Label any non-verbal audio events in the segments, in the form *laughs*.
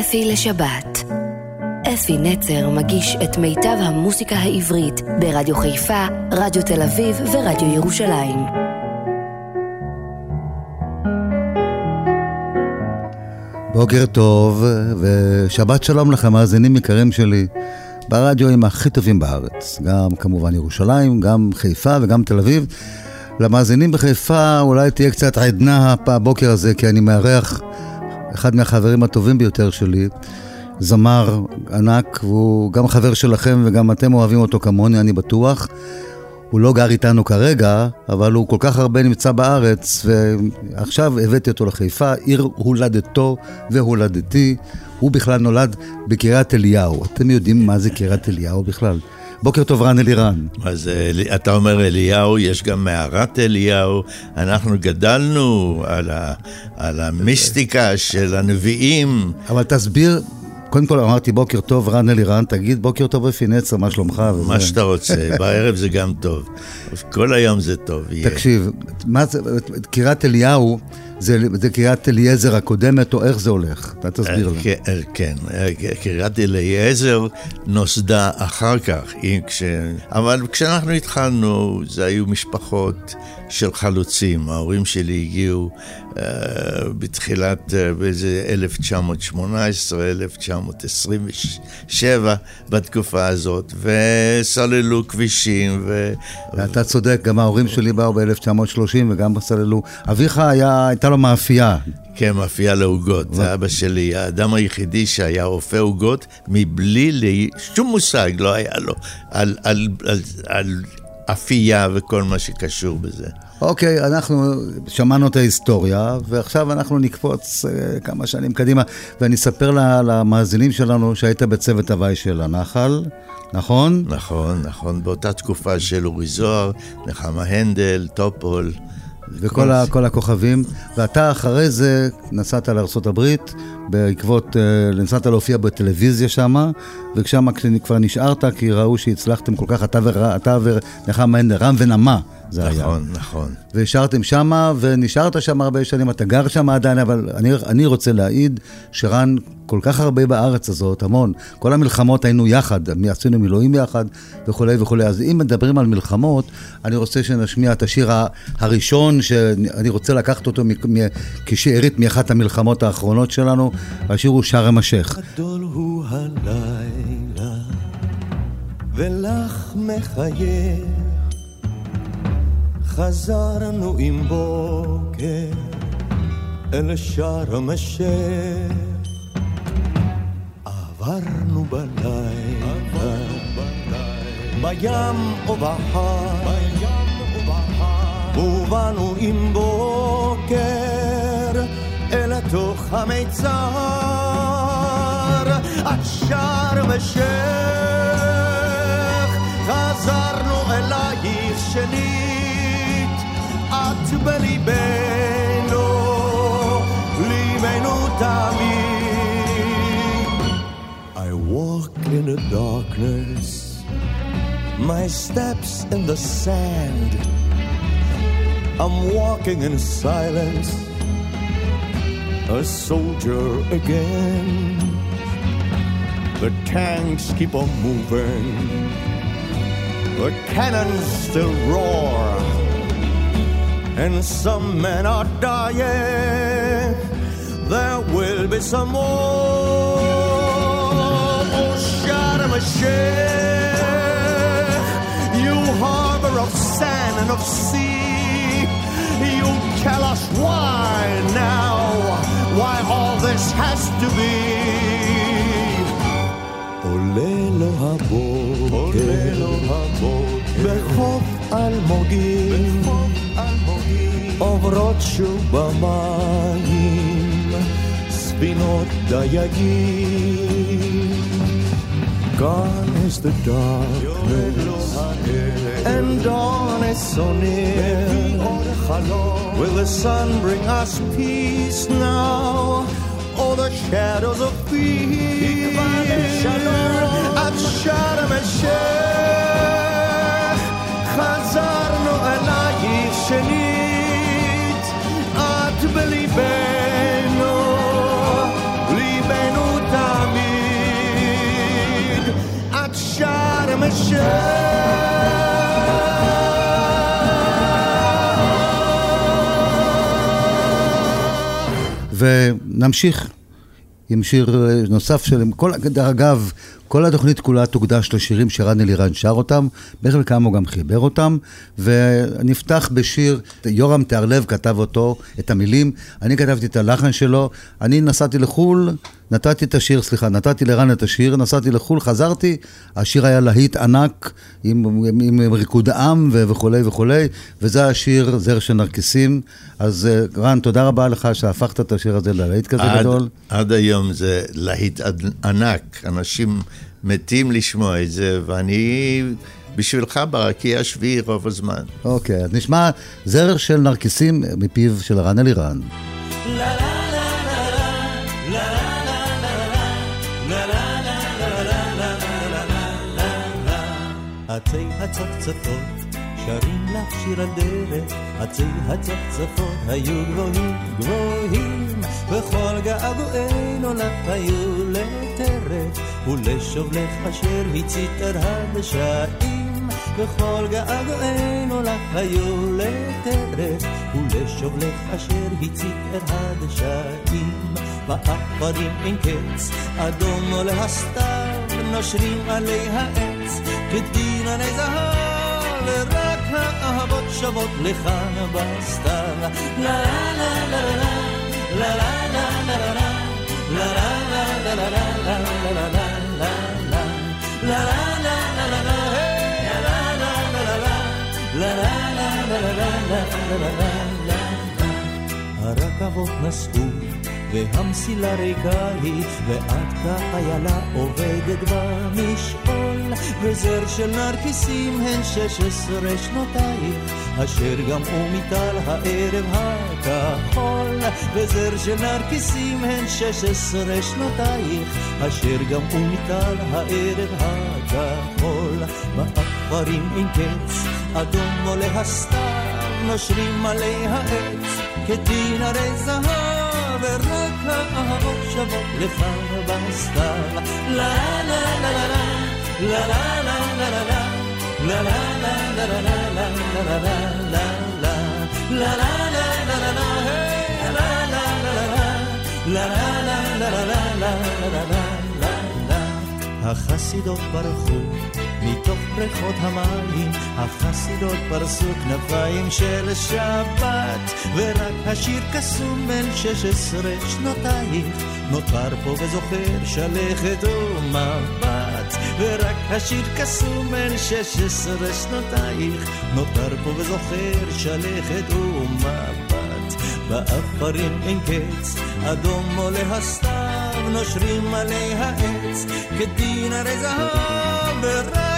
אפי לשבת. אפי נצר מגיש את מיטב המוסיקה העברית ברדיו חיפה, רדיו תל אביב ורדיו ירושלים. בוקר טוב, ושבת שלום לכם, מאזינים יקרים שלי. ברדיו עם הכי טובים בארץ. גם כמובן ירושלים, גם חיפה וגם תל אביב. למאזינים בחיפה אולי תהיה קצת עדנה הבוקר הזה, כי אני מארח אחד מהחברים הטובים ביותר שלי, זמר ענק, והוא גם חבר שלכם וגם אתם אוהבים אותו כמוני, אני בטוח. הוא לא גר איתנו כרגע, אבל הוא כל כך הרבה נמצא בארץ, ועכשיו הבאתי אותו לחיפה, עיר הולדתו והולדתי. הוא בכלל נולד בקריית אליהו. אתם יודעים מה זה קריית אליהו בכלל? בוקר טוב, רן אלירן. מה זה, אתה אומר אליהו, יש גם מערת אליהו. אנחנו גדלנו על, ה, על המיסטיקה של הנביאים. אבל תסביר קודם כל אמרתי בוקר טוב, רן אלירן, תגיד בוקר טוב אפי נצר, מה שלומך? וזה... מה שאתה רוצה, *laughs* בערב זה גם טוב. כל היום זה טוב. תקשיב, מה זה, קריית אליהו, זה, זה קריית אליעזר הקודמת, או איך זה הולך? אתה תסביר לי. כן, כן, קריית אליעזר נוסדה אחר כך, כש... אבל כשאנחנו התחלנו, זה היו משפחות של חלוצים. ההורים שלי הגיעו uh, בתחילת, uh, באיזה 1918, 1927, בתקופה הזאת, וסללו כבישים. ו... ואתה צודק, גם ההורים שלי באו ב-1930 וגם סללו. אביך היה, הייתה לו מאפייה. כן, מאפייה לעוגות. זה אבא שלי, האדם היחידי שהיה אופה עוגות מבלי, לי, שום מושג לא היה לו על, על, על, על אפייה וכל מה שקשור בזה. אוקיי, אנחנו שמענו את ההיסטוריה, ועכשיו אנחנו נקפוץ uh, כמה שנים קדימה, ואני אספר למאזינים שלנו שהיית בצוות הוואי של הנחל, נכון? נכון, נכון. באותה תקופה של אורי זוהר, נחמה הנדל, טופול. וכל ה, הכוכבים, ואתה אחרי זה נסעת לארה"ב, בעקבות, אה, נסעת להופיע בטלוויזיה שם, ושם כבר נשארת, כי ראו שהצלחתם כל כך, אתה ונחמה הנדל, רם ונמה. זה נכון, היה. נכון, נכון. והשארתם שמה, ונשארת שם הרבה שנים, אתה גר שם עדיין, אבל אני, אני רוצה להעיד שרן כל כך הרבה בארץ הזאת, המון. כל המלחמות היינו יחד, עשינו מילואים יחד וכולי וכולי. אז אם מדברים על מלחמות, אני רוצה שנשמיע את השיר הראשון, שאני רוצה לקחת אותו כשארית מאחת המלחמות האחרונות שלנו, השיר הוא שארם א-שייח. גדול הוא הלילה, ולך מחייך. חזרנו עם בוקר אל שארם א-שייח עברנו בלילה בים ובחר ובאנו עם בוקר אל תוך המיצר עד שארם א-שייח חזרנו אלייך שנית את בליבנו, ליבנו תמיד. I walk in the darkness, my steps in the sand. I'm walking in silence, a soldier again. The tanks keep on moving, the cannons still roar and some men are dying. There will be some more. Oh, Sharm el-Sheikh, you harbor of sand and of sea. You tell us why now, why all this has to be. עולה לו הבוקר, בחוף אלמוגים. עוברות שוב במים ספינות דייגים. Gone is the darkness and dawn is so near. Will the sun bring us peace now? Or the shadows of fear? От шарм חזרנו אלייך שנית, את בליבנו, ליבנו תמיד, ונמשיך עם שיר אה, נוסף של... כל, אגב, כל התוכנית כולה תוקדש לשירים שרן אלירן שר אותם, בחלקם הוא גם חיבר אותם, ונפתח בשיר, יורם תיארלב כתב אותו, את המילים, אני כתבתי את הלחן שלו, אני נסעתי לחו"ל, נתתי את השיר, סליחה, נתתי לרן את השיר, נסעתי לחו"ל, חזרתי, השיר היה להיט ענק, עם, עם, עם ריקוד עם וכולי וכולי, וזה השיר זר של נרקיסים. אז אה, רן, תודה רבה לך שהפכת את השיר הזה ללהיט כזה עד, גדול. עד היום זה להיט ענק, אנשים מתים לשמוע את זה, ואני בשבילך ברקיע השביעי רוב הזמן. אוקיי, אז נשמע זר של נרקיסים מפיו של רן אלירן. לה לה עצי הצפצפות שרים לך שיר הדרך, עצי הצפצפות היו גבוהים גבוהים, וכל געגועינו לך היו לטרף, ולשוב לך אשר הצית את הדשאים. וכל געגועינו לך היו לטרף, ולשוב לך אשר הצית את הדשאים. בעכברים אין קץ, אדום עולה הסתיו, נושרים עלי העץ, כדין עלי זהב, ורק האהבות שוות לכאן בסתיו. לה לה לה לה לה לה לה לה לה לה לה לה לה לה הרכבות נסעו והמסילה ריקה היא, ואת כאיילה עובדת במשעול, וזר של נרקיסים הן שש עשרה שנותייך, אשר גם הוא מטל הערב הכחול, וזר של נרקיסים הן שש עשרה שנותייך, אשר גם הוא מטל הערב הכחול, בעכברים אין קץ, אדום עולה הסתיו, נושרים עלי העץ, כדין הרי זהב. ורק האהבות שוות לך בסתיו. לה לה לה לה לה לה לה לה לה לה לה לה לה לה לה החסידות ברחו מתוך בריכות המים, החסידות פרסו כנפיים של שבת, ורק השיר קסום בן שש עשרה שנותייך, נותר פה וזוכר שלכת ומבט, ורק השיר קסום בן שש עשרה שנותייך, נותר פה וזוכר שלכת ומבט, באפרים אין קץ, אדום עולה הסתיו, נושרים עלי העץ, כדין הרי זהב,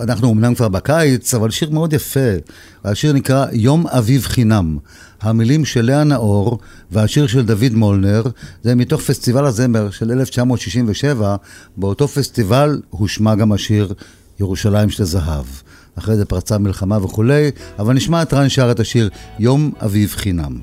אנחנו אמנם כבר בקיץ, אבל שיר מאוד יפה. השיר נקרא יום אביב חינם. המילים של לאה נאור והשיר של דוד מולנר, זה מתוך פסטיבל הזמר של 1967, באותו פסטיבל הושמע גם השיר ירושלים של זהב. אחרי זה פרצה מלחמה וכולי, אבל נשמע את רן שר את השיר יום אביב חינם.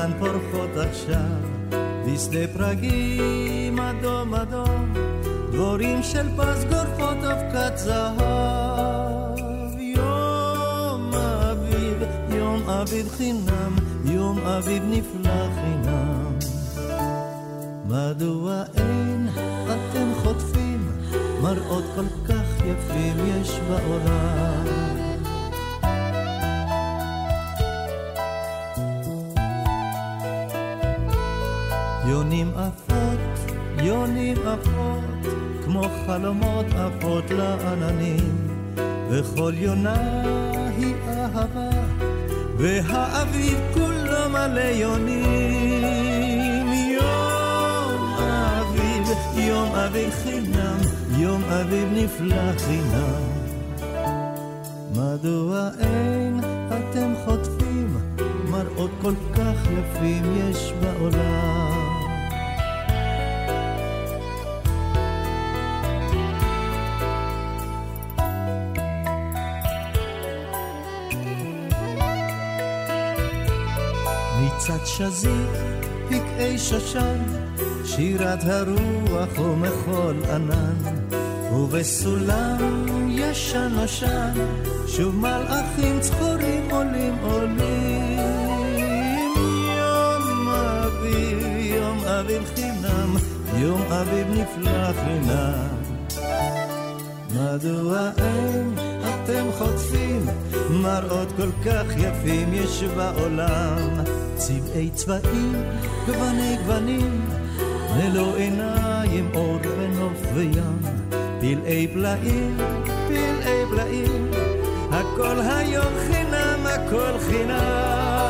כולן פורחות עכשיו, בשדה פרגים אדום אדום, דבורים של פס גורפות אבקת זהב. יום אביב, יום אביב חינם, יום אביב נפלא חינם. מדוע אין אתם חוטפים מראות כל כך יפים יש בעולם? יונים עפות, יונים עפות, כמו חלומות עפות לעננים, וכל יונה היא אהבה, והאביב כולו מלא יונים. יום אביב, יום אביב חינם, יום אביב נפלא חינם. מדוע אין אתם חוטפים מראות כל כך יפים יש בעולם? שזית, פקעי שושן, שירת הרוח ומחול ענן, ובסולם ישן נושן, שוב מלאכים צחורים עולים עולים. יום אביב, יום אביב חינם, יום אביב נפלא חינם. מדוע אין אתם חוטפים מראות כל כך יפים יש בעולם? צבעי צבעים, גווני גוונים, ללא עיניים אור ונוף וים, פלאי פלאים, פלאי פלאים, הכל היום חינם, הכל חינם.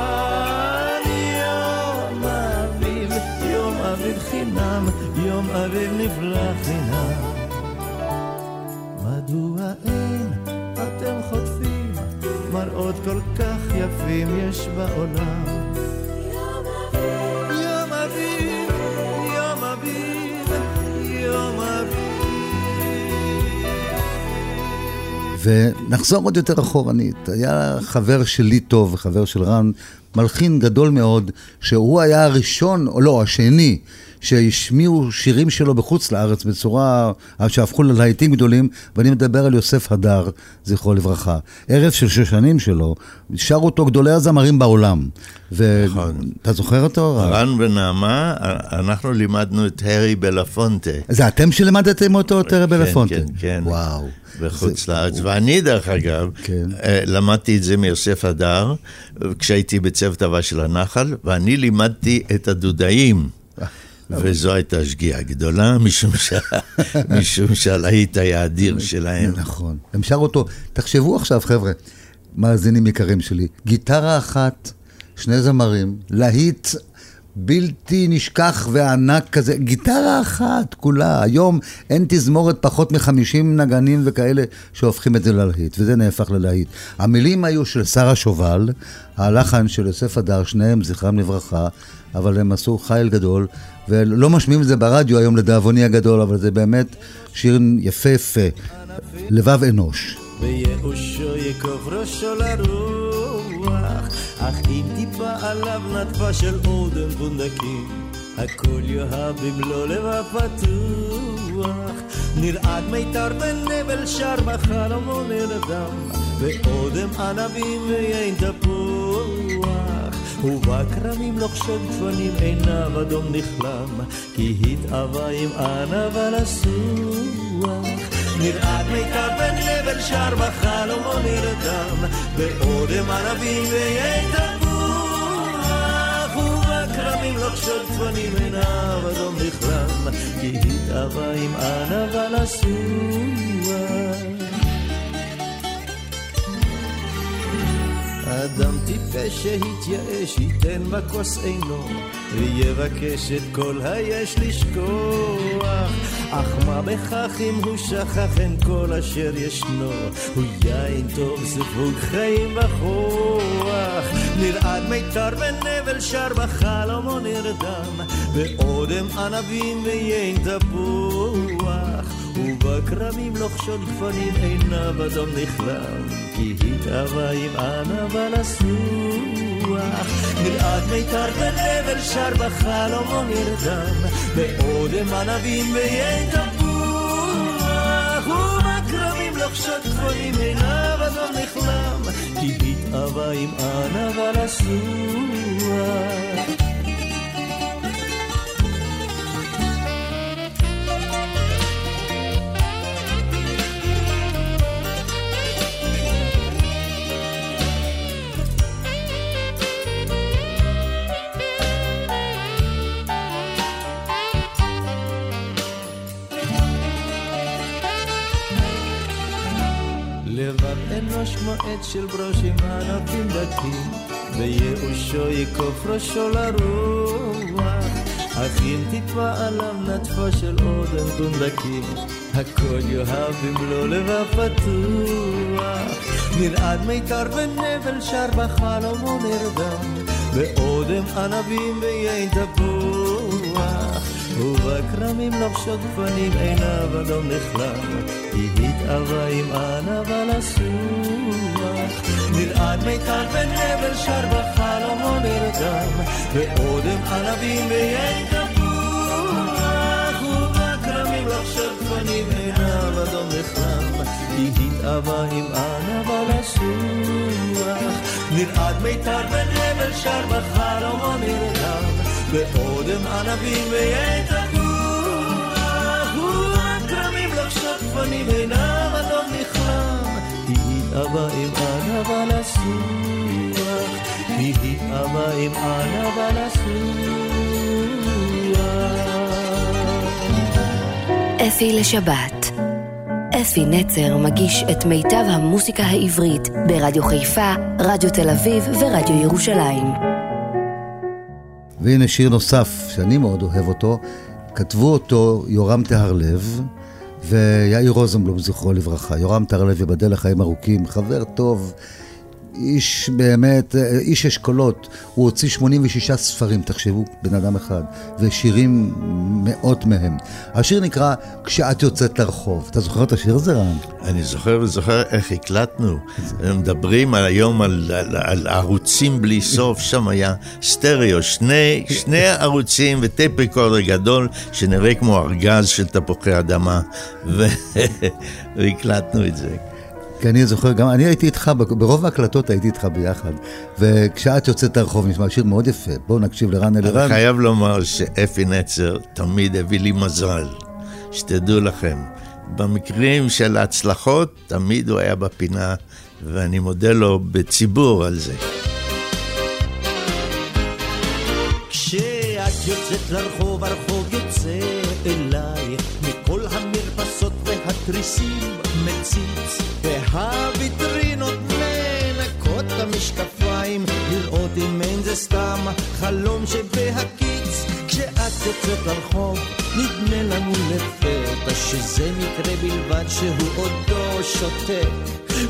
יום אביב, יום אביב חינם, יום אביב נפלא חינם. מדוע אין אתם חוטפים מראות כל כך יפים יש בעולם? ונחזור עוד יותר אחורנית. היה חבר שלי טוב, חבר של רן, מלחין גדול מאוד, שהוא היה הראשון, או לא, השני, שהשמיעו שירים שלו בחוץ לארץ בצורה שהפכו ללהיטים גדולים, ואני מדבר על יוסף הדר, זכרו לברכה. ערב של שש שנים שלו, שרו אותו גדולי הזמרים בעולם. נכון. ואתה זוכר אותו? רן ונעמה, אנחנו לימדנו את הרי בלפונטה. זה אתם שלימדתם אותו, את הרי כן, בלפונטה? כן, כן. וואו. בחוץ לארץ, ואני דרך אגב, כן. אה, למדתי את זה מיוסף הדר, כשהייתי בצוות הבא של הנחל, ואני לימדתי את הדודאים. וזו הייתה שגיאה גדולה, *laughs* משום שה- משום שהלהיט היה אדיר שלהם. נכון. הם שרו אותו, תחשבו עכשיו, חבר'ה, מאזינים יקרים שלי, גיטרה אחת, שני זמרים, להיט בלתי נשכח וענק כזה, גיטרה אחת כולה. היום אין תזמורת פחות מ-50 נגנים וכאלה שהופכים את זה ללהיט, וזה נהפך ללהיט. המילים היו של שרה שובל, הלחן של יוסף הדר, שניהם זכרם לברכה, אבל הם עשו חייל גדול, ולא משמיעים את זה ברדיו היום לדאבוני הגדול, אבל זה באמת שיר יפהפה, לבב אנוש. וייאושו יקוף ראשו לרוח, אך אם טיפה עליו נטפה של אודם פונדקים, הכל יאהב במלוא לבב פתוח. נרעד מיתר ונבל שר בחלומו נרדם, ואודם ענבים ויין תפוח. ובכרמים לוחשות גפנים עיניו אדום נכלם, כי התאווה עם ענב על הסוח. נרעד מיתר בן לבל שר בחלומו נרדם, באודם ערבים ויין תפוח. ובכרמים לוחשות גפנים עיניו אדום נכלם, כי התאווה עם ענב על הסוח. אדם טיפש שהתייאש ייתן בכוס עינו ויבקש את כל היש לשכוח. אך מה בכך אם הוא שכח אין כל אשר ישנו? הוא יין טוב זיווג חיים בכוח נרעד מיתר ונבל שר בחלומו נרדם באודם ענבים ויין תפוח ובכרמים לוחשות גפנים עיניו אדום נכלם כי התאווה עם ענב על הסוח. נרעד מיתר ונבל שר בחלומו נרדם באודם ענבים ויין תפוח. ובכרמים לוחשות גפנים עיניו אדום נכלם כי התאווה עם ענב על אנוש מועד של ברושים ענפים דקים, וייאושו יקוף ראשו לרוח. אך אם תטבע עליו נטפה של אודם דונדקים, הכל יאהב במלוא לבב פתוח. נרעד מיתר ונבל שר בחלומו נרדם, באודם ענבים ויין תפוח. ובכרמים לבשות גפנים עיניו אדום נחלם, היא התאווה עם ענב על הסוח. נרעד מיתר ונבל שר בחלומו נרדם, באודם ענבים ויין תפוח. ובכרמים לבשות גפנים עיניו אדום נחלם, היא התאווה עם ענב על הסוח. נרעד מיתר ונבל שר בחלומו נרדם, ענבים ויין תפוח, וכרמים לחשת גפנים עיניו אדום נכלם, היא אבא עם ענב על הסוח, היא אבא עם ענב על הסוח. אפי לשבת. אפי נצר מגיש את מיטב המוסיקה העברית ברדיו חיפה, רדיו תל אביב ורדיו ירושלים. והנה שיר נוסף, שאני מאוד אוהב אותו, כתבו אותו יורם טהרלב ויאיר רוזנבלום, זכרו לברכה. יורם טהרלב, ייבדל לחיים ארוכים, חבר טוב, איש באמת, איש אשכולות. הוא הוציא 86 ספרים, תחשבו, בן אדם אחד, ושירים מאות מהם. השיר נקרא "כשאת יוצאת לרחוב". אתה זוכר את השיר הזה, רן? אני זוכר וזוכר איך הקלטנו. מדברים היום על, על, על ערוצים בלי סוף, *laughs* שם היה סטריאו, שני, שני ערוצים וטייפ ריקורדר גדול, שנראה כמו ארגז של תפוחי אדמה, *laughs* והקלטנו את זה. כי אני זוכר, גם אני הייתי איתך, ברוב ההקלטות הייתי איתך ביחד. וכשאת יוצאת לרחוב נשמע שיר מאוד יפה. בואו נקשיב לרן אלירן. אני חייב לומר שאפי נצר תמיד הביא לי מזל, שתדעו לכם. במקרים של ההצלחות, תמיד הוא היה בפינה, ואני מודה לו בציבור על זה. כשאת יוצאת לרחוב, הרחוב והתריסים מציץ, והוויטרינות מנקות המשקפיים, לראות אם אין זה סתם חלום שבהקיץ. כשאת יוצאת לרחוב, נדמה לנו לפתע שזה מקרה בלבד שהוא עודו שותק.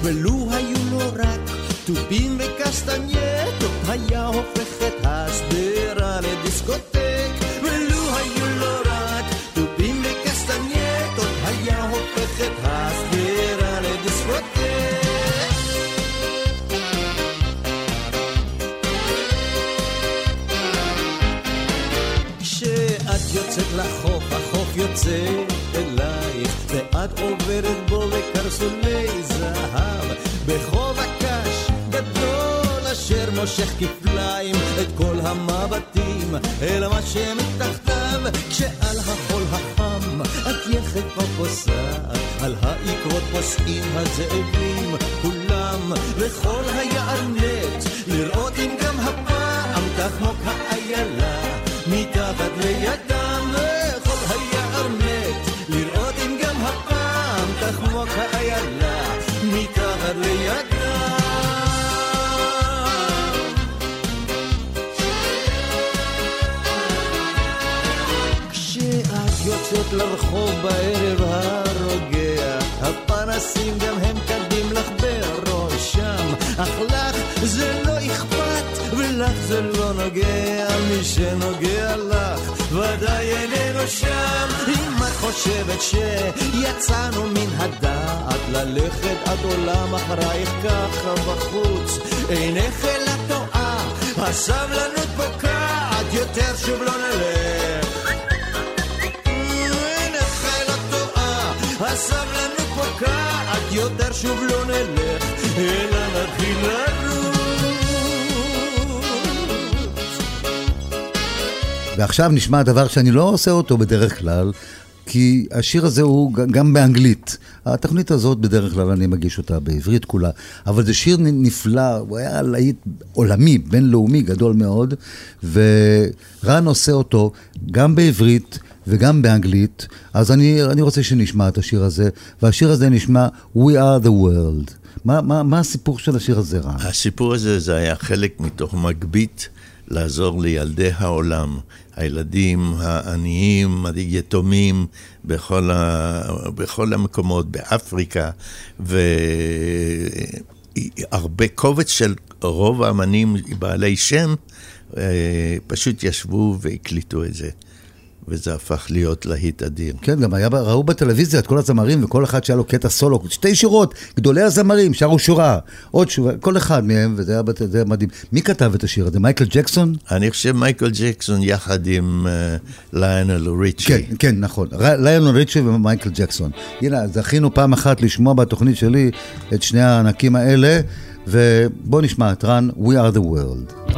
ולו היו לו רק תופים וקסטנייטות, היה הופך את השדרה לדיסקוטק. לחוף, החוף יוצא אלייך, ואת עוברת בו בקרסולי זהב, בחוב הקש גדול אשר מושך כפליים את כל המבטים אל מה שמתחתיו, כשעל החול החם את יחפה פוסעת, על העקרות פוסעים הזאבים כולם, וכל היער מת, לראות אם גם הפעם תחמוק האיילה מתחת לידם יוצאת לרחוב בערב הרוגע. הפנסים גם הם קדים לך בראשם. אך לך זה לא אכפת ולך זה לא נוגע. מי שנוגע לך ודאי איננו שם. אם את חושבת שיצאנו מן הדעת ללכת עד עולם אחרייך ככה בחוץ. אינך אלא טועה הסבלנות פוקעת יותר שוב לא נלך הסבלנות פוקעת יותר שוב לא נלך אלא נתחיל לרוץ ועכשיו נשמע דבר שאני לא עושה אותו בדרך כלל, כי השיר הזה הוא גם באנגלית. התוכנית הזאת, בדרך כלל אני מגיש אותה בעברית כולה, אבל זה שיר נפלא, הוא היה להיט עולמי, בינלאומי, גדול מאוד, ורן עושה אותו גם בעברית וגם באנגלית, אז אני, אני רוצה שנשמע את השיר הזה, והשיר הזה נשמע We are the world. מה, מה, מה הסיפור של השיר הזה, רן? הסיפור הזה, זה היה חלק מתוך מגבית לעזור לילדי העולם, הילדים העניים, היתומים, בכל, ה... בכל המקומות, באפריקה, הרבה קובץ של רוב האמנים בעלי שם, אה, פשוט ישבו והקליטו את זה. וזה הפך להיות להיט אדיר. כן, גם היה, ראו בטלוויזיה את כל הזמרים, וכל אחד שהיה לו קטע סולו, שתי שורות, גדולי הזמרים, שרו שורה, עוד שורה, כל אחד מהם, וזה היה, זה היה מדהים. מי כתב את השיר הזה? מייקל ג'קסון? אני חושב מייקל ג'קסון יחד עם uh, ליונל ריצ'י. כן, כן, נכון. ליונל ריצ'י ומייקל ג'קסון. הנה, זכינו פעם אחת לשמוע בתוכנית שלי את שני הענקים האלה, ובואו נשמע את רן, We are the world.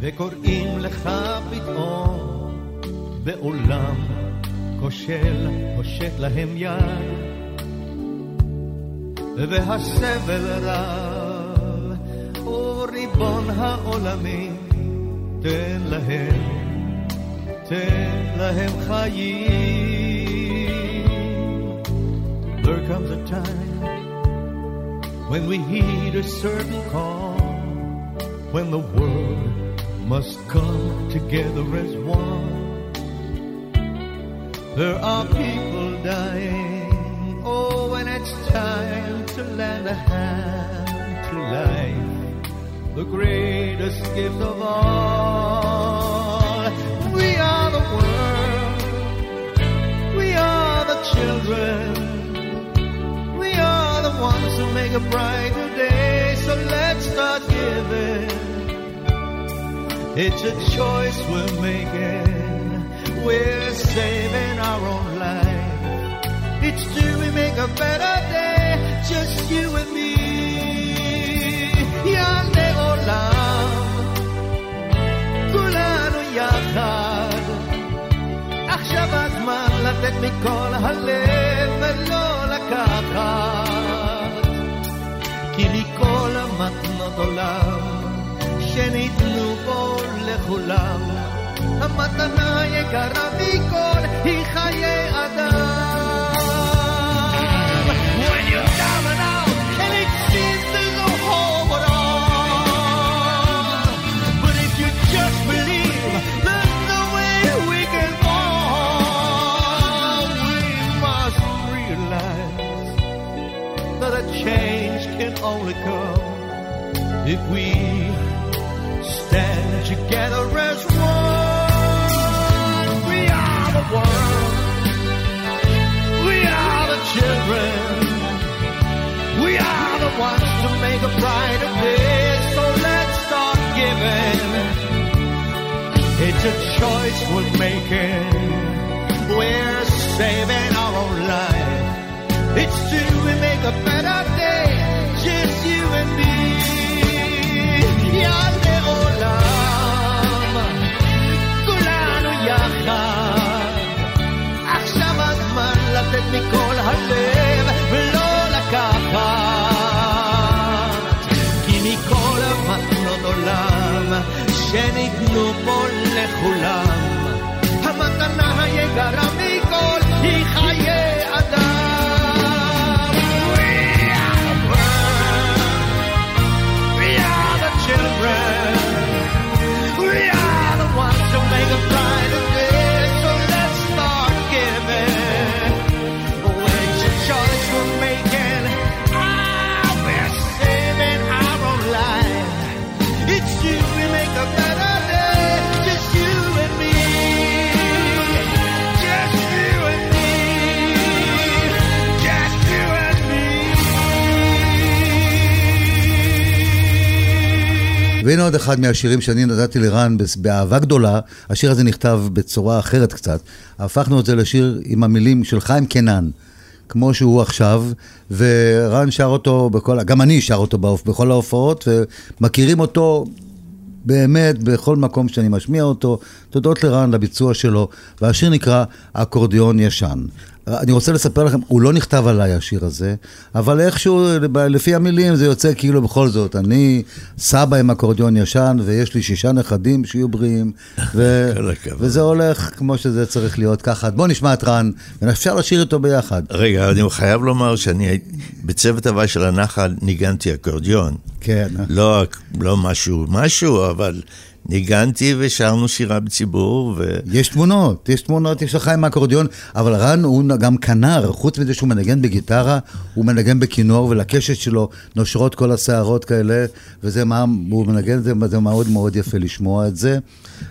וקוראים לך פתאום בעולם כושל, הושט להם יד והסבל רב, וריבון העולמים תן להם, תן להם חיים. There comes a time when we heed a certain call, when the world must come together as one. There are people dying. Oh, when it's time to lend a hand to life, the greatest gift of all. We are the world. We are the children. We are the ones who make a brighter day. So let's start giving. It's a choice we're making. We're saving our own life. It's do we make a better day, just you and me. יעלה עולם, כולנו יחד. עכשיו הזמן לתת מכל הלב ולא לקחת. כי מכל המתנות עולם שניתנו פה לכולם. המתנה היקרה מכל היא חיי אדם. When you're down and out and it seems there's no hope at all. But if you just believe, there's no way we can fall. We must realize that a change can only come if we children. We are the ones to make a brighter day, so let's start giving. It's a choice we're making. We're saving our own life. It's true we make a better day, just you and me. Yale olam, kulanu yachad. שניתנו פה לכולם המתנה היקרה מכל היא חיי אדם We are the world We are the children We are the ones who make a עוד אחד מהשירים שאני נתתי לרן באהבה גדולה, השיר הזה נכתב בצורה אחרת קצת. הפכנו את זה לשיר עם המילים של חיים קנן, כמו שהוא עכשיו, ורן שר אותו בכל, גם אני שר אותו בהופ- בכל ההופעות, ומכירים אותו באמת בכל מקום שאני משמיע אותו, תודות לרן, לביצוע שלו, והשיר נקרא אקורדיון ישן. אני רוצה לספר לכם, הוא לא נכתב עליי השיר הזה, אבל איכשהו, לפי המילים זה יוצא כאילו בכל זאת, אני סבא עם אקורדיון ישן, ויש לי שישה נכדים שיהיו בריאים, *laughs* ו-. וזה הולך כמו שזה צריך להיות ככה. בואו נשמע את רן, ואפשר לשיר איתו ביחד. רגע, אני חייב לומר שאני בצוות הוואי של הנחל ניגנתי אקורדיון. כן. לא, לא משהו משהו, אבל ניגנתי ושרנו שירה בציבור, ו... יש תמונות, יש תמונות, יש לך עם האקורדיון, אבל רן הוא גם כנר, חוץ מזה שהוא מנגן בגיטרה, הוא מנגן בכינור, ולקשת שלו נושרות כל השערות כאלה, וזה מה, הוא מנגן זה, זה מאוד מאוד יפה לשמוע את זה,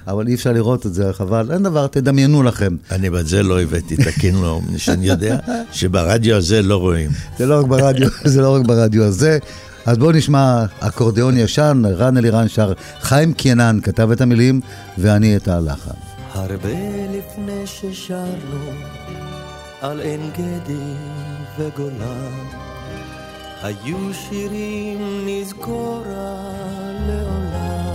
אבל אי אפשר לראות את זה, חבל, אין דבר, תדמיינו לכם. אני בזה לא הבאתי את הכינור, שאני יודע שברדיו הזה לא רואים. זה לא רק ברדיו, זה לא רק ברדיו הזה. אז בואו נשמע אקורדיאון ישן, רן אלירן שר, חיים קינן כתב את המילים ואני את הלחן. הרבה לפני ששרנו על עין גדי וגולן, היו שירים נזכורה לעולם.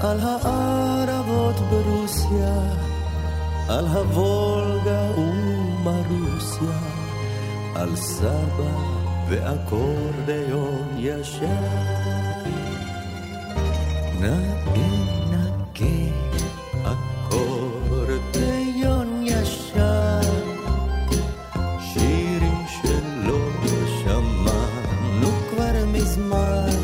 על הערבות ברוסיה, על הוולגה ומרוסיה, על סבא ואקורדיון ישר. נגן, נגן, אקורדיון ישר. שירים שלא שמענו כבר מזמן.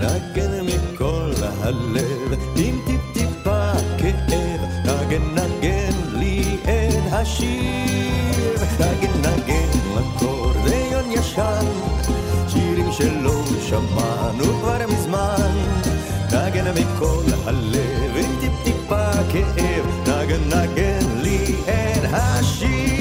נגן מכל הלב, עם טיפ-טיפה כאב. נגן, נגן לי את השיר. שמענו כבר מזמן. נגן מכל הלב, עם טיפ-טיפה כאב. נגן, נגן לי את השיר.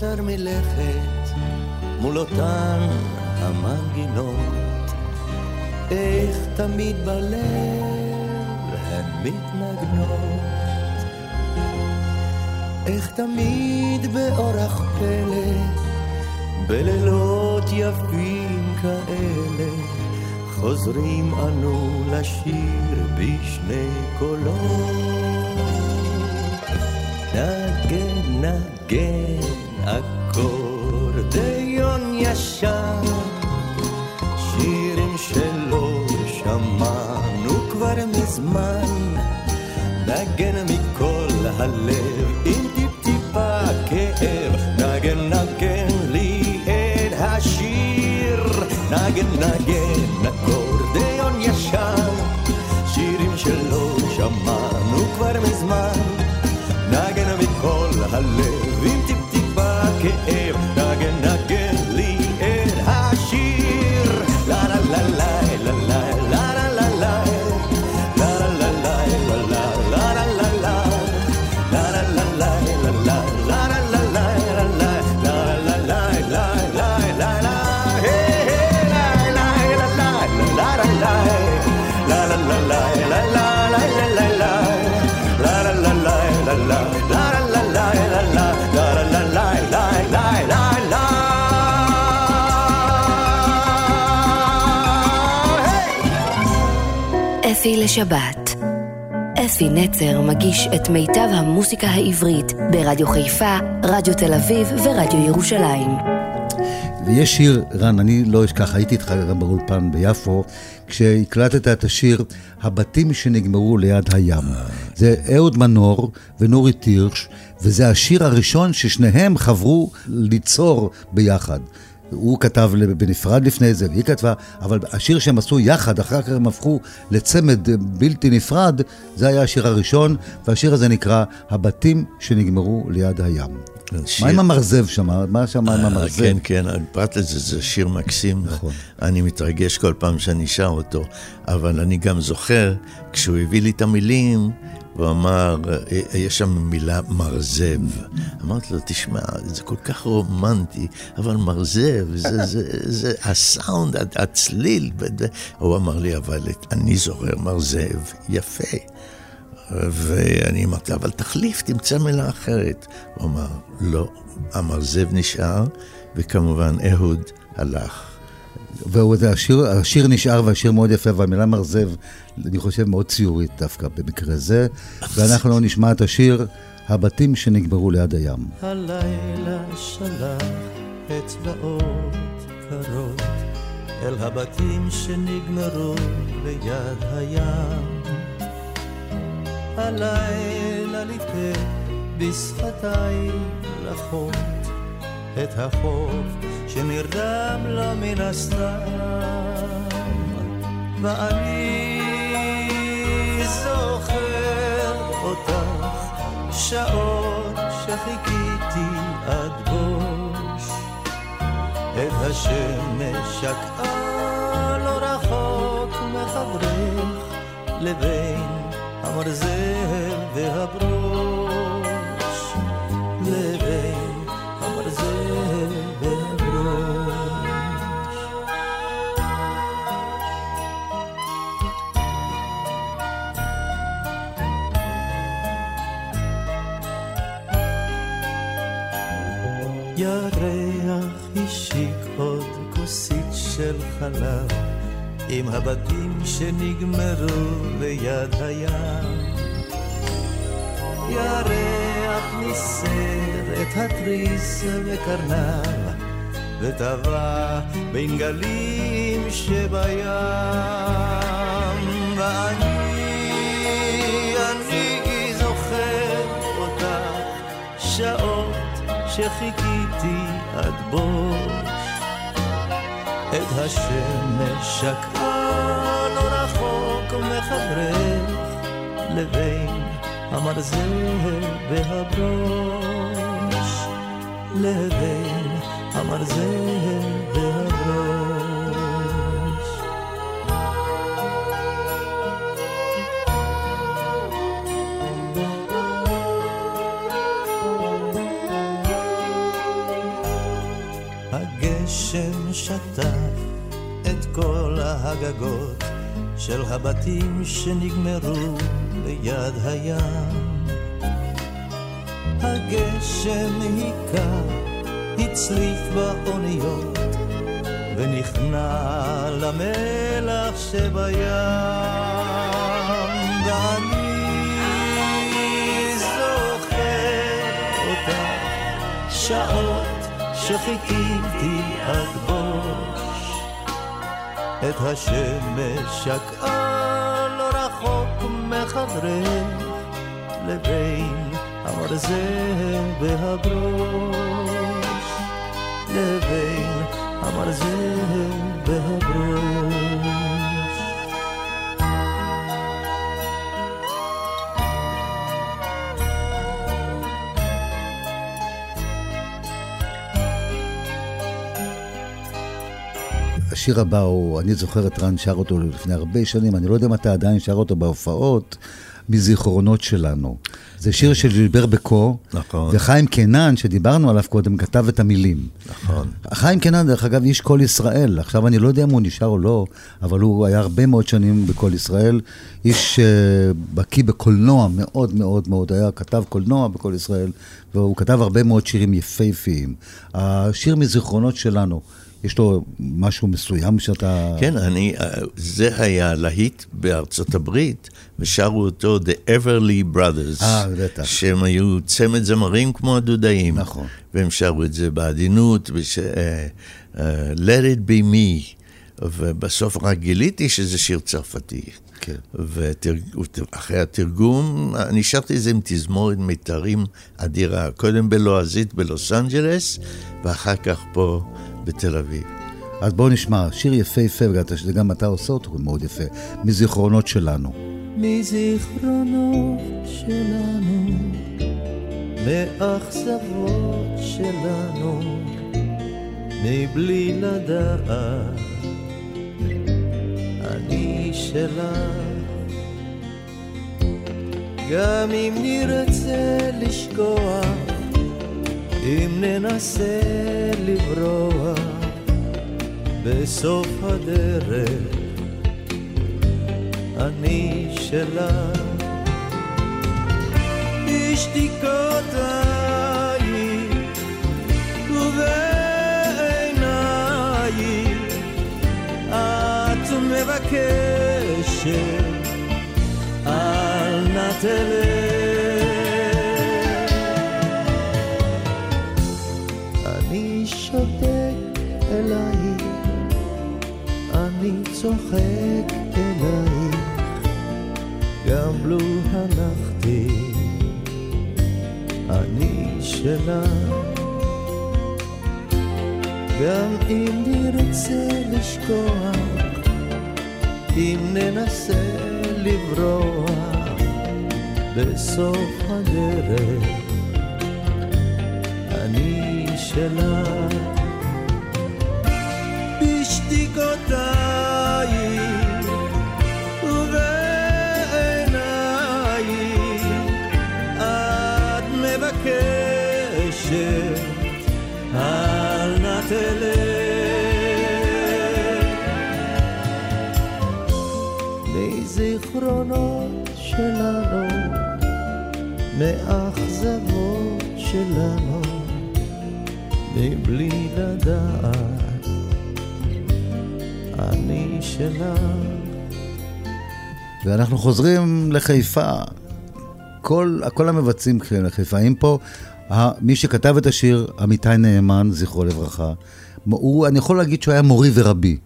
עוצר מלכת מול אותן המנגינות. איך תמיד בלב הן מתנגנות. איך תמיד באורח פלא בלילות יפים כאלה חוזרים אנו לשיר בשני קולות. נגן נגן אקורדיון ישן שירים שלא שמענו כבר מזמן. נגן מכל הלב עם טיפ-טיפה כאב. נגן נגן לי את השיר. נגן נגן אקורדיון ישן שירים שלא אפי לשבת. אפי נצר מגיש את מיטב המוסיקה העברית ברדיו חיפה, רדיו תל אביב ורדיו ירושלים. ויש שיר, רן, אני לא אשכח, הייתי איתך גם באולפן ביפו, כשהקלטת את השיר "הבתים שנגמרו ליד הים". זה אהוד מנור ונורי תירש, וזה השיר הראשון ששניהם חברו ליצור ביחד. הוא כתב בנפרד לפני זה, והיא כתבה, אבל השיר שהם עשו יחד, אחר כך הם הפכו לצמד בלתי נפרד, זה היה השיר הראשון, והשיר הזה נקרא "הבתים שנגמרו ליד הים". שיר- מה עם המרזב שם? מה שם עם אה, המרזב? כן, כן, פרט לזה, זה שיר מקסים. נכון. אני מתרגש כל פעם שאני שר אותו, אבל אני גם זוכר, כשהוא הביא לי את המילים, הוא אמר, אה, יש שם מילה מרזב. אמרתי לו, תשמע, זה כל כך רומנטי, אבל מרזב, זה, *laughs* זה, זה הסאונד, הצליל. הוא אמר לי, אבל אני זוכר מרזב יפה. ואני אמרתי, אבל תחליף, תמצא מילה אחרת. הוא אמר, לא, המרזב נשאר, וכמובן אהוד הלך והשיר השיר נשאר והשיר מאוד יפה, והמילה מרזב, אני חושב, מאוד ציורית דווקא במקרה זה. ואנחנו נשמע את השיר הבתים שנגמרו ליד הים. הלילה שלח אצבעות קרות אל הבתים שנגמרו ליד הים. הלילה ליטף בשפתיי לחוף את החוף שנרדם לו מן הסתם ואני זוכר אותך שעות שחיכיתי עד בוש. את השמש שקעה לא רחוק מחברך לבין המרזל והברוש חלב עם הבתים שנגמרו ליד הים. ירח ניסר את התריס וקרנב וטבע בין גלים שבים. ואני, אני זוכר אותך שעות שחיכיתי עד בוש את השמש שקעה לא רחוק מחברך לבין המרזל והברוש לבין המרזל והברוש הגגות של הבתים שנגמרו ליד הים. הגשם היכה, הצליף באוניות, ונכנע למלח שבים. ואני זוכר אותך שעות שחיכיתי עד את השמש שקעה לא רחוק מחדרך לבין המרזל והברוש. לבין המרזל והברוש השיר הבא הוא, אני זוכר את רן שר אותו לפני הרבה שנים, אני לא יודע אם אתה עדיין שר אותו בהופעות, מזיכרונות שלנו. זה שיר של ז'ילבר בקו, נכון. וחיים קינן, שדיברנו עליו קודם, כתב את המילים. נכון. חיים קינן, דרך אגב, איש קול ישראל. עכשיו, אני לא יודע אם הוא נשאר או לא, אבל הוא היה הרבה מאוד שנים בקול ישראל. איש uh, בקיא בקולנוע מאוד מאוד מאוד, היה כתב קולנוע בקול ישראל, והוא כתב הרבה מאוד שירים יפהפיים. השיר מזיכרונות שלנו, יש לו משהו מסוים שאתה... כן, אני, זה היה להיט בארצות הברית, ושרו אותו The Everly Brothers. אה, בטח. שהם היו צמד זמרים כמו הדודאים. נכון. והם שרו את זה בעדינות, וש... uh, uh, Let it be me. ובסוף רק גיליתי שזה שיר צרפתי. כן. ואחרי התרגום, אני שרתי את זה עם תזמורת מיתרים אדירה. קודם בלועזית בלוס אנג'לס, ואחר כך פה בתל אביב. אז בואו נשמע, שיר יפהפה, וגם אתה עושה אותו מאוד יפה, מזיכרונות שלנו. מזיכרונות שלנו, מאכזבות שלנו, מבלי לדעת, אני שלך. גם אם נרצה לשכוח, אם ננסה לברוח, בסוף הדרך אני שלך. בשתיקותיי ובעיניי מבקשת, אל נא תלך. צוחק אלייך, גם לו הלכתי, אני שלך. גם אם נרצה לשכוח, אם ננסה לברוח בסוף הדרך, אני שלך. בשתיקותייך ואנחנו חוזרים לחיפה. כל, כל המבצעים כאלה לחיפאים פה. מי שכתב את השיר, עמיתי נאמן, זכרו לברכה, הוא, אני יכול להגיד שהוא היה מורי ורבי.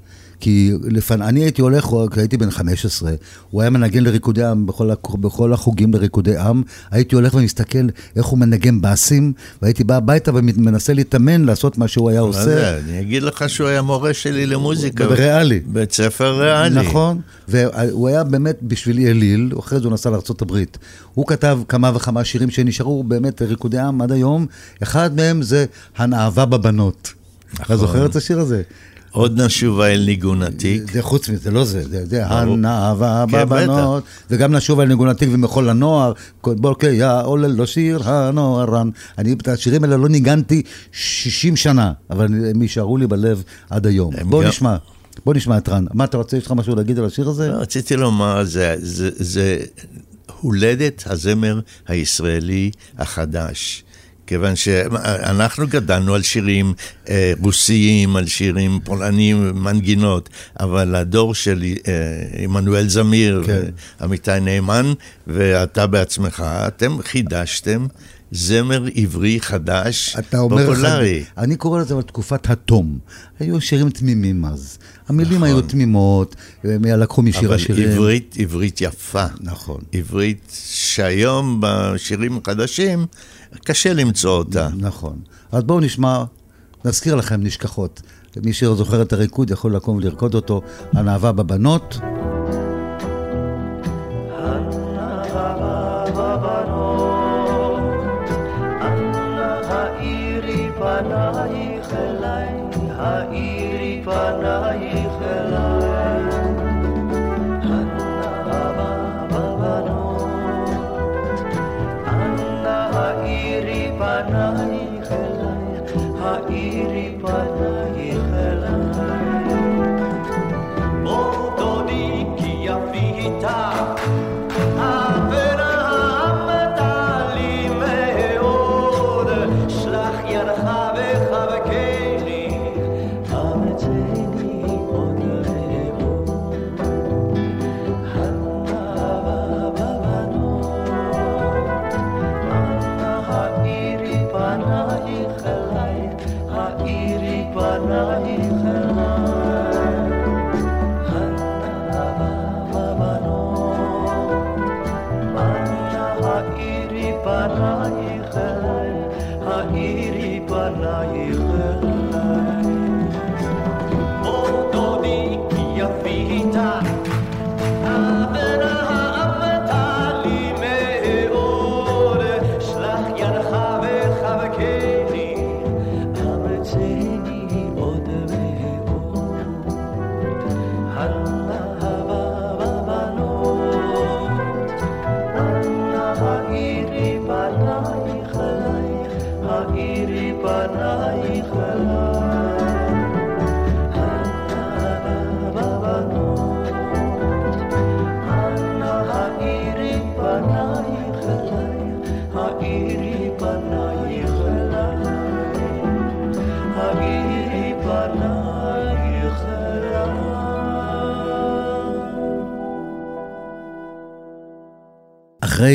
כי לפני, אני הייתי הולך, הייתי בן 15, הוא היה מנגן לריקודי עם בכל, בכל החוגים לריקודי עם, הייתי הולך ומסתכל איך הוא מנגן באסים, והייתי בא הביתה ומנסה להתאמן לעשות מה שהוא היה עושה. זה, אני אגיד לך שהוא היה מורה שלי למוזיקה. בריאלי. בית ספר ריאלי. נכון, והוא היה באמת בשבילי אליל, אחרי זה הוא נסע לארה"ב. הוא כתב כמה וכמה שירים שנשארו באמת ריקודי עם עד היום, אחד מהם זה הנאווה בבנות. נכון. אתה זוכר את השיר הזה? עוד נשובה אל ניגון עתיק. זה חוץ מזה, לא זה, זה, זה הנאווה כן, בבנות, וגם נשובה אל ניגון עתיק ומחול לנוער, בוקיה עולל לו שיר הנוערן. אני את השירים האלה לא ניגנתי 60 שנה, אבל הם יישארו לי בלב עד היום. בוא נשמע. בוא נשמע את רן. מה אתה רוצה, יש לך משהו להגיד על השיר הזה? לא, רציתי לומר, זה, זה, זה הולדת הזמר הישראלי החדש. כיוון שאנחנו גדלנו על שירים אה, רוסיים, על שירים פולניים, מנגינות, אבל הדור של אה, עמנואל זמיר, כן. עמיתי נאמן, ואתה בעצמך, אתם חידשתם זמר עברי חדש, אתה אומר פופולרי. חד... אני קורא לזה תקופת התום. היו שירים תמימים אז. המילים נכון. היו תמימות, לקחו משיר השירים. אבל עברית, עברית יפה. נכון. עברית שהיום בשירים החדשים... קשה למצוא אותה. נכון. אז בואו נשמע, נזכיר לכם נשכחות. מי שזוכר את הריקוד יכול לקום ולרקוד אותו, הנאווה בבנות.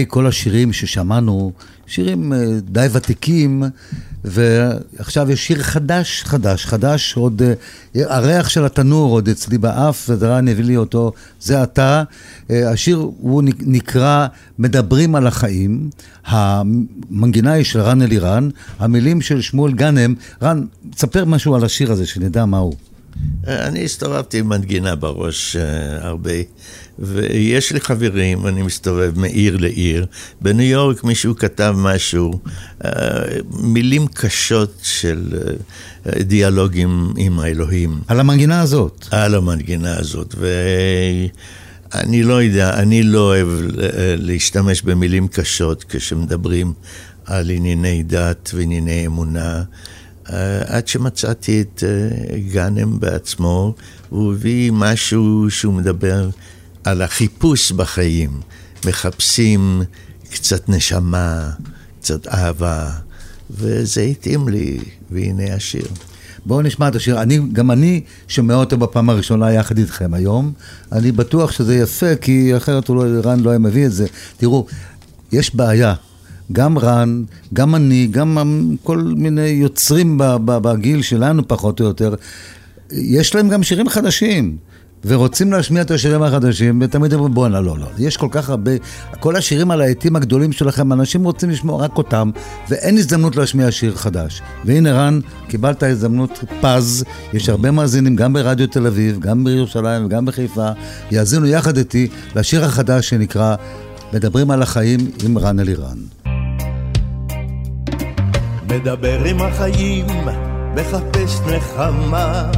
כל השירים ששמענו, שירים אה, די ותיקים, ועכשיו יש שיר חדש, חדש, חדש, עוד uh, הריח של התנור עוד אצלי באף, ודרן הביא לי אותו, זה אתה. Uh, השיר הוא נקרא מדברים על החיים, המנגינה היא של רן אלירן, המילים של שמואל גאנם. רן, תספר משהו על השיר הזה, שנדע מה הוא. אני הסתובבתי עם מנגינה בראש uh, הרבה, ויש לי חברים, אני מסתובב מעיר לעיר. בניו יורק מישהו כתב משהו, uh, מילים קשות של uh, דיאלוגים עם האלוהים. על המנגינה הזאת. על המנגינה הזאת, ואני לא יודע, אני לא אוהב להשתמש במילים קשות כשמדברים על ענייני דת וענייני אמונה. אה, עד שמצאתי את אה, גאנם בעצמו, הוא הביא משהו שהוא מדבר על החיפוש בחיים. מחפשים קצת נשמה, קצת אהבה, וזה התאים לי, והנה השיר. בואו נשמע את השיר. אני, גם אני שומע אותו בפעם הראשונה יחד איתכם היום. אני בטוח שזה יפה, כי אחרת הוא לא, רן לא היה מביא את זה. תראו, יש בעיה גם רן, גם אני, גם כל מיני יוצרים בגיל שלנו פחות או יותר, יש להם גם שירים חדשים. ורוצים להשמיע את השירים החדשים, ותמיד אומרים בואנה, לא, לא. יש כל כך הרבה, כל השירים על העטים הגדולים שלכם, אנשים רוצים לשמוע רק אותם, ואין הזדמנות להשמיע שיר חדש. והנה רן, קיבלת הזדמנות פז, יש הרבה מאזינים, גם ברדיו תל אביב, גם בירושלים וגם בחיפה, יאזינו יחד איתי לשיר החדש שנקרא מדברים על החיים עם רן אלירן. מדבר עם החיים, מחפש נחמה.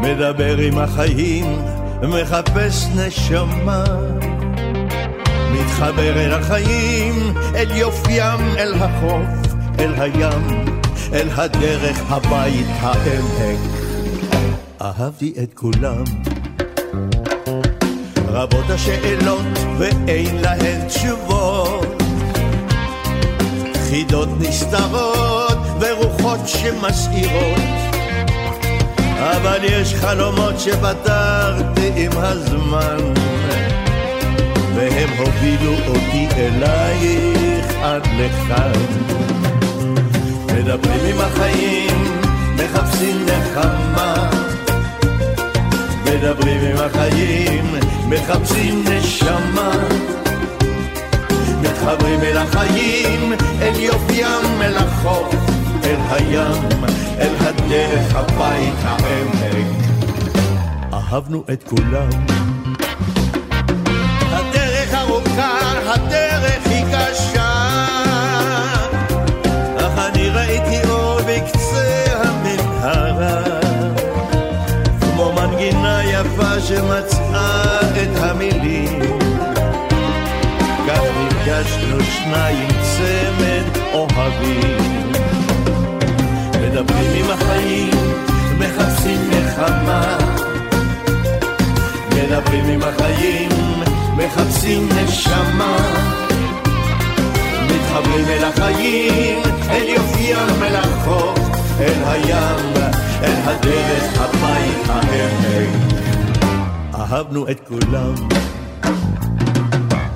מדבר עם החיים, מחפש נשמה. מתחבר אל החיים, אל יופיים, אל החוף, אל הים, אל הדרך, הבית, העמק. אהבתי את כולם. רבות השאלות ואין להן תשובות. חידות נסתרות ורוחות שמסעירות אבל יש חלומות שפתרתי עם הזמן והם הובילו אותי אלייך עד לכאן. מדברים עם החיים, מחפשים נחמה. מדברים עם החיים, מחפשים נשמה מתחברים אל החיים, אל יופיים, אל החוף, אל הים, אל הדרך, הבית, העמק. אהבנו את כולם. הדרך ארוכה, הדרך היא קשה, אך אני ראיתי אור בקצה המנהרה, כמו מנגינה יפה שמצאה את המילים. נפגשנו שניים צמד אוהבים. מדברים עם החיים, מחפשים נחמה. מדברים עם החיים, מחפשים נשמה. מתחברים אל החיים, אל יופיים, אל החוף, אל הים, אל הדרך, הבית, העמק אהבנו את כולם.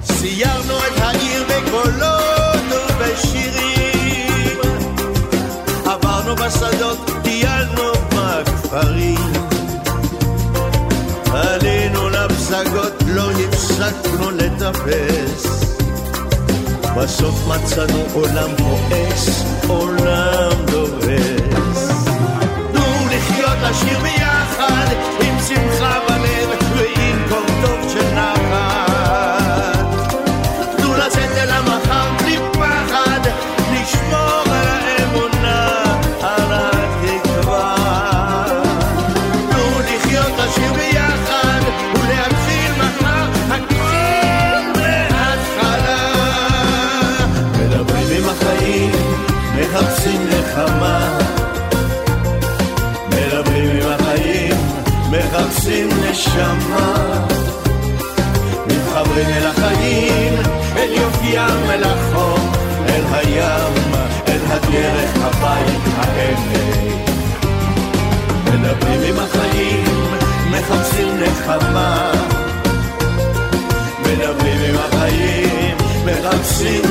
ציירנו את העיר בקולות ובשירים. עברנו בשדות, טיילנו בכפרים. עלינו לפסגות, לא הפסקנו לטפס. בסוף מצאנו עולם כועס, עולם דורס. תנו לחיות לשיר ביחד מחפשים נשמה. מתחברים אל החיים, אל יופיים, אל החום, אל הים, אל הדרך, הבית, העמק. מדברים עם החיים, מחפשים נחמה. מדברים עם החיים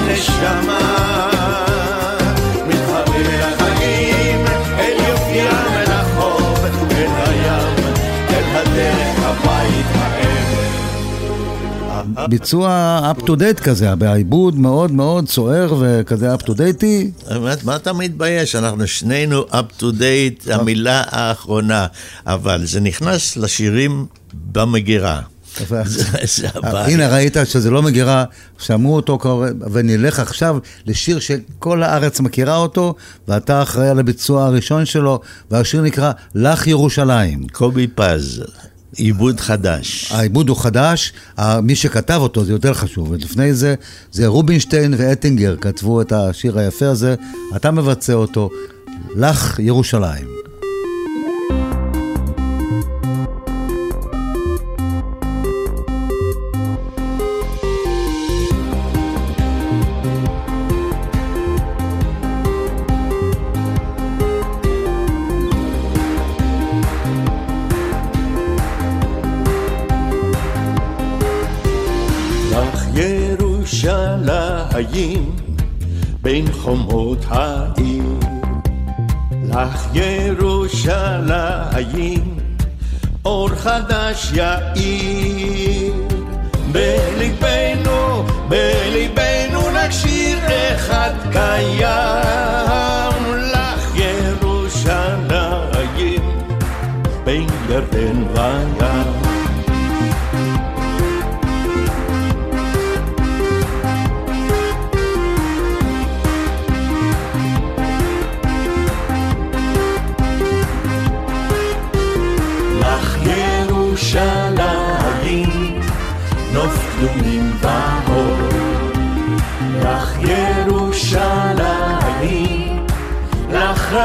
נשמה ביצוע up to date כזה, בעיבוד מאוד מאוד סוער וכזה up to date. באמת, מה אתה מתבייש? אנחנו שנינו up to date, המילה האחרונה, אבל זה נכנס לשירים במגירה. *laughs* הבעיה. הנה ראית שזה לא מגירה, שמעו אותו, ונלך עכשיו לשיר שכל הארץ מכירה אותו, ואתה אחראי על הביצוע הראשון שלו, והשיר נקרא לך ירושלים. קובי פז, עיבוד חדש. העיבוד הוא חדש, מי שכתב אותו זה יותר חשוב, ולפני זה, זה רובינשטיין ואטינגר כתבו את השיר היפה הזה, אתה מבצע אותו, לך ירושלים. חומות העיר. לך ירושלים אור חדש יאיר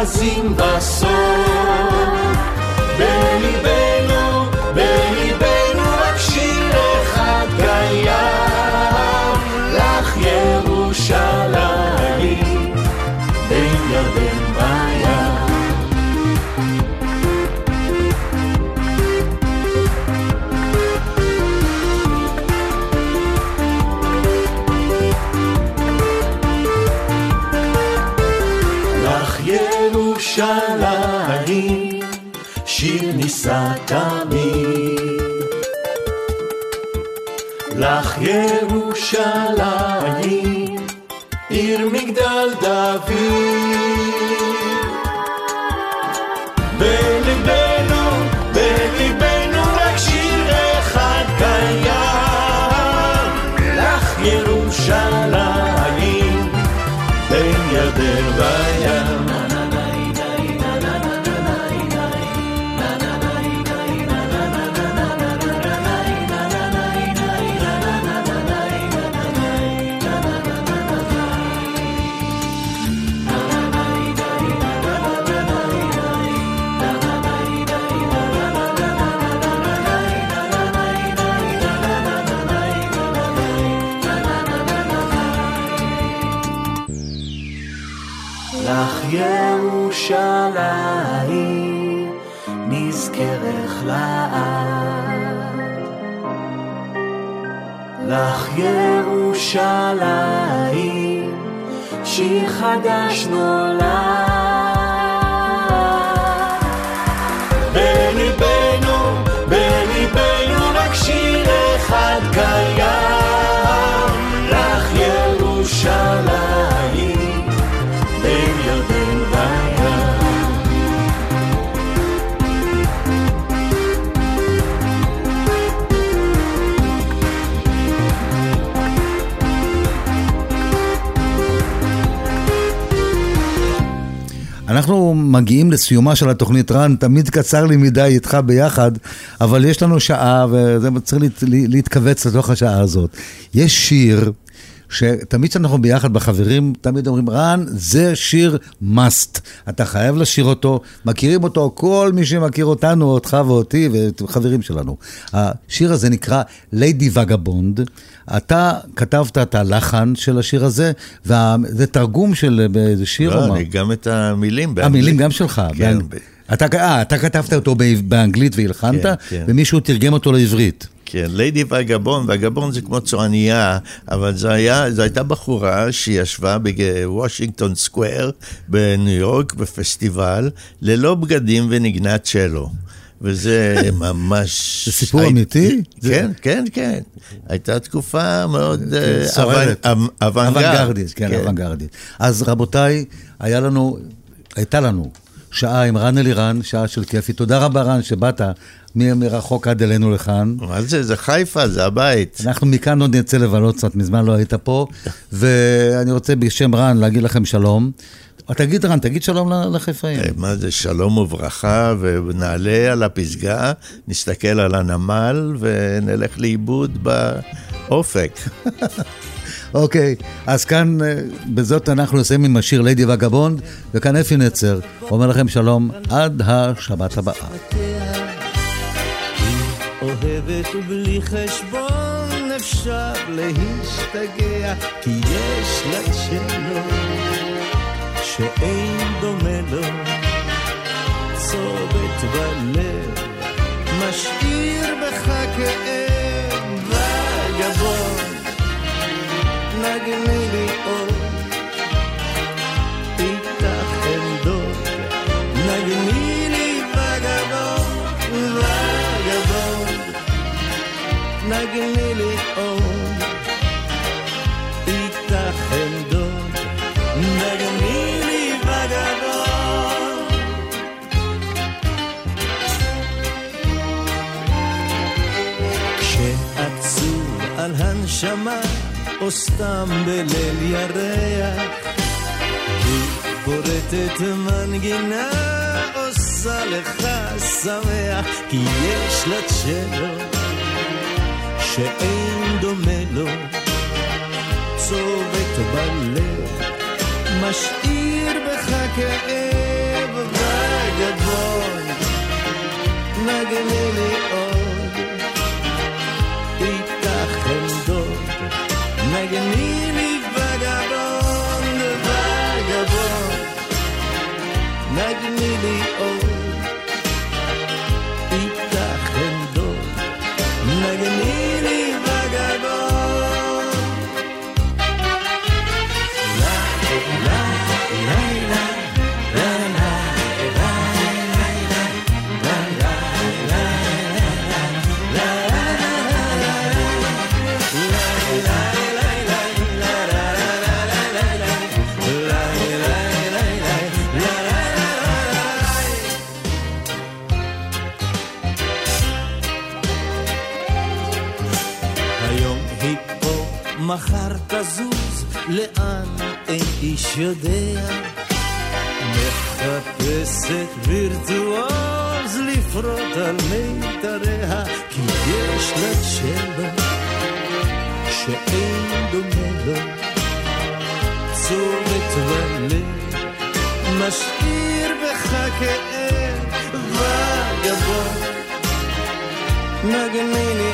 לך רזים לך ירושלים, עיר מגדל דוד. ירושלים, שיר חדש נולד. אנחנו מגיעים לסיומה של התוכנית, רן, תמיד קצר לי מדי איתך ביחד, אבל יש לנו שעה וצריך להת, להתכווץ לתוך השעה הזאת. יש שיר שתמיד כשאנחנו ביחד בחברים, תמיד אומרים, רן, זה שיר must. אתה חייב לשיר אותו, מכירים אותו כל מי שמכיר אותנו, אותך ואותי ואת החברים שלנו. השיר הזה נקרא ליידי וגבונד. אתה כתבת את הלחן של השיר הזה, וזה תרגום של איזה שיר או לא, מה? אני גם את המילים באנגלית. המילים גם שלך. כן. באנג- אתה, אה, אתה כתבת אותו באנגלית והלחנת, כן, כן. ומישהו תרגם אותו לעברית. כן, ליידי והגבון, והגבון זה כמו צוענייה, אבל זו, היה, זו הייתה בחורה שישבה בוושינגטון סקוויר בניו יורק בפסטיבל, ללא בגדים ונגנה צ'לו. וזה *laughs* ממש... זה סיפור אמיתי? כן, כן, כן. הייתה תקופה מאוד אה, סוערת. אוונגרדית. כן, אוונגרדית. אז רבותיי, היה לנו, הייתה לנו שעה עם רן אלירן, שעה של כיפי. תודה רבה, רן, שבאת מרחוק עד אלינו לכאן. מה זה? זה חיפה, זה הבית. אנחנו מכאן עוד נצא לבלות קצת, מזמן לא היית פה, ואני רוצה בשם רן להגיד לכם שלום. תגיד רן, תגיד שלום לחיפאים. אה, מה זה, שלום וברכה, ונעלה על הפסגה, נסתכל על הנמל ונלך לאיבוד באופק. *laughs* אוקיי, אז כאן, אה, בזאת אנחנו נסיים עם השיר ליידי וגבונד, וכאן אפי נצר אומר לכם שלום עד השבת הבאה. אוהבת ובלי חשבון אפשר להשתגע, כי יש לה צ'לו שאין דומה לו, צובט בלב, משאיר בך כאב על הנשמה, או סתם בליל ירח, היא פורטת מנגינה, עושה לך שמח, כי יש לה צ'לו, שאין דומה לו, צובט בלב, משאיר בך כאב וגבון, נגני לי עוד, נגני לי וגבון, וגבון, נגני מחר תזוז, לאן אין איש יודע. מחפשת וירטואוז לפרוט על מיתריה, כי יש לה צ'לו שאין דומה לו, צומת בלב, משאיר בך כאב וגבון, נגני לי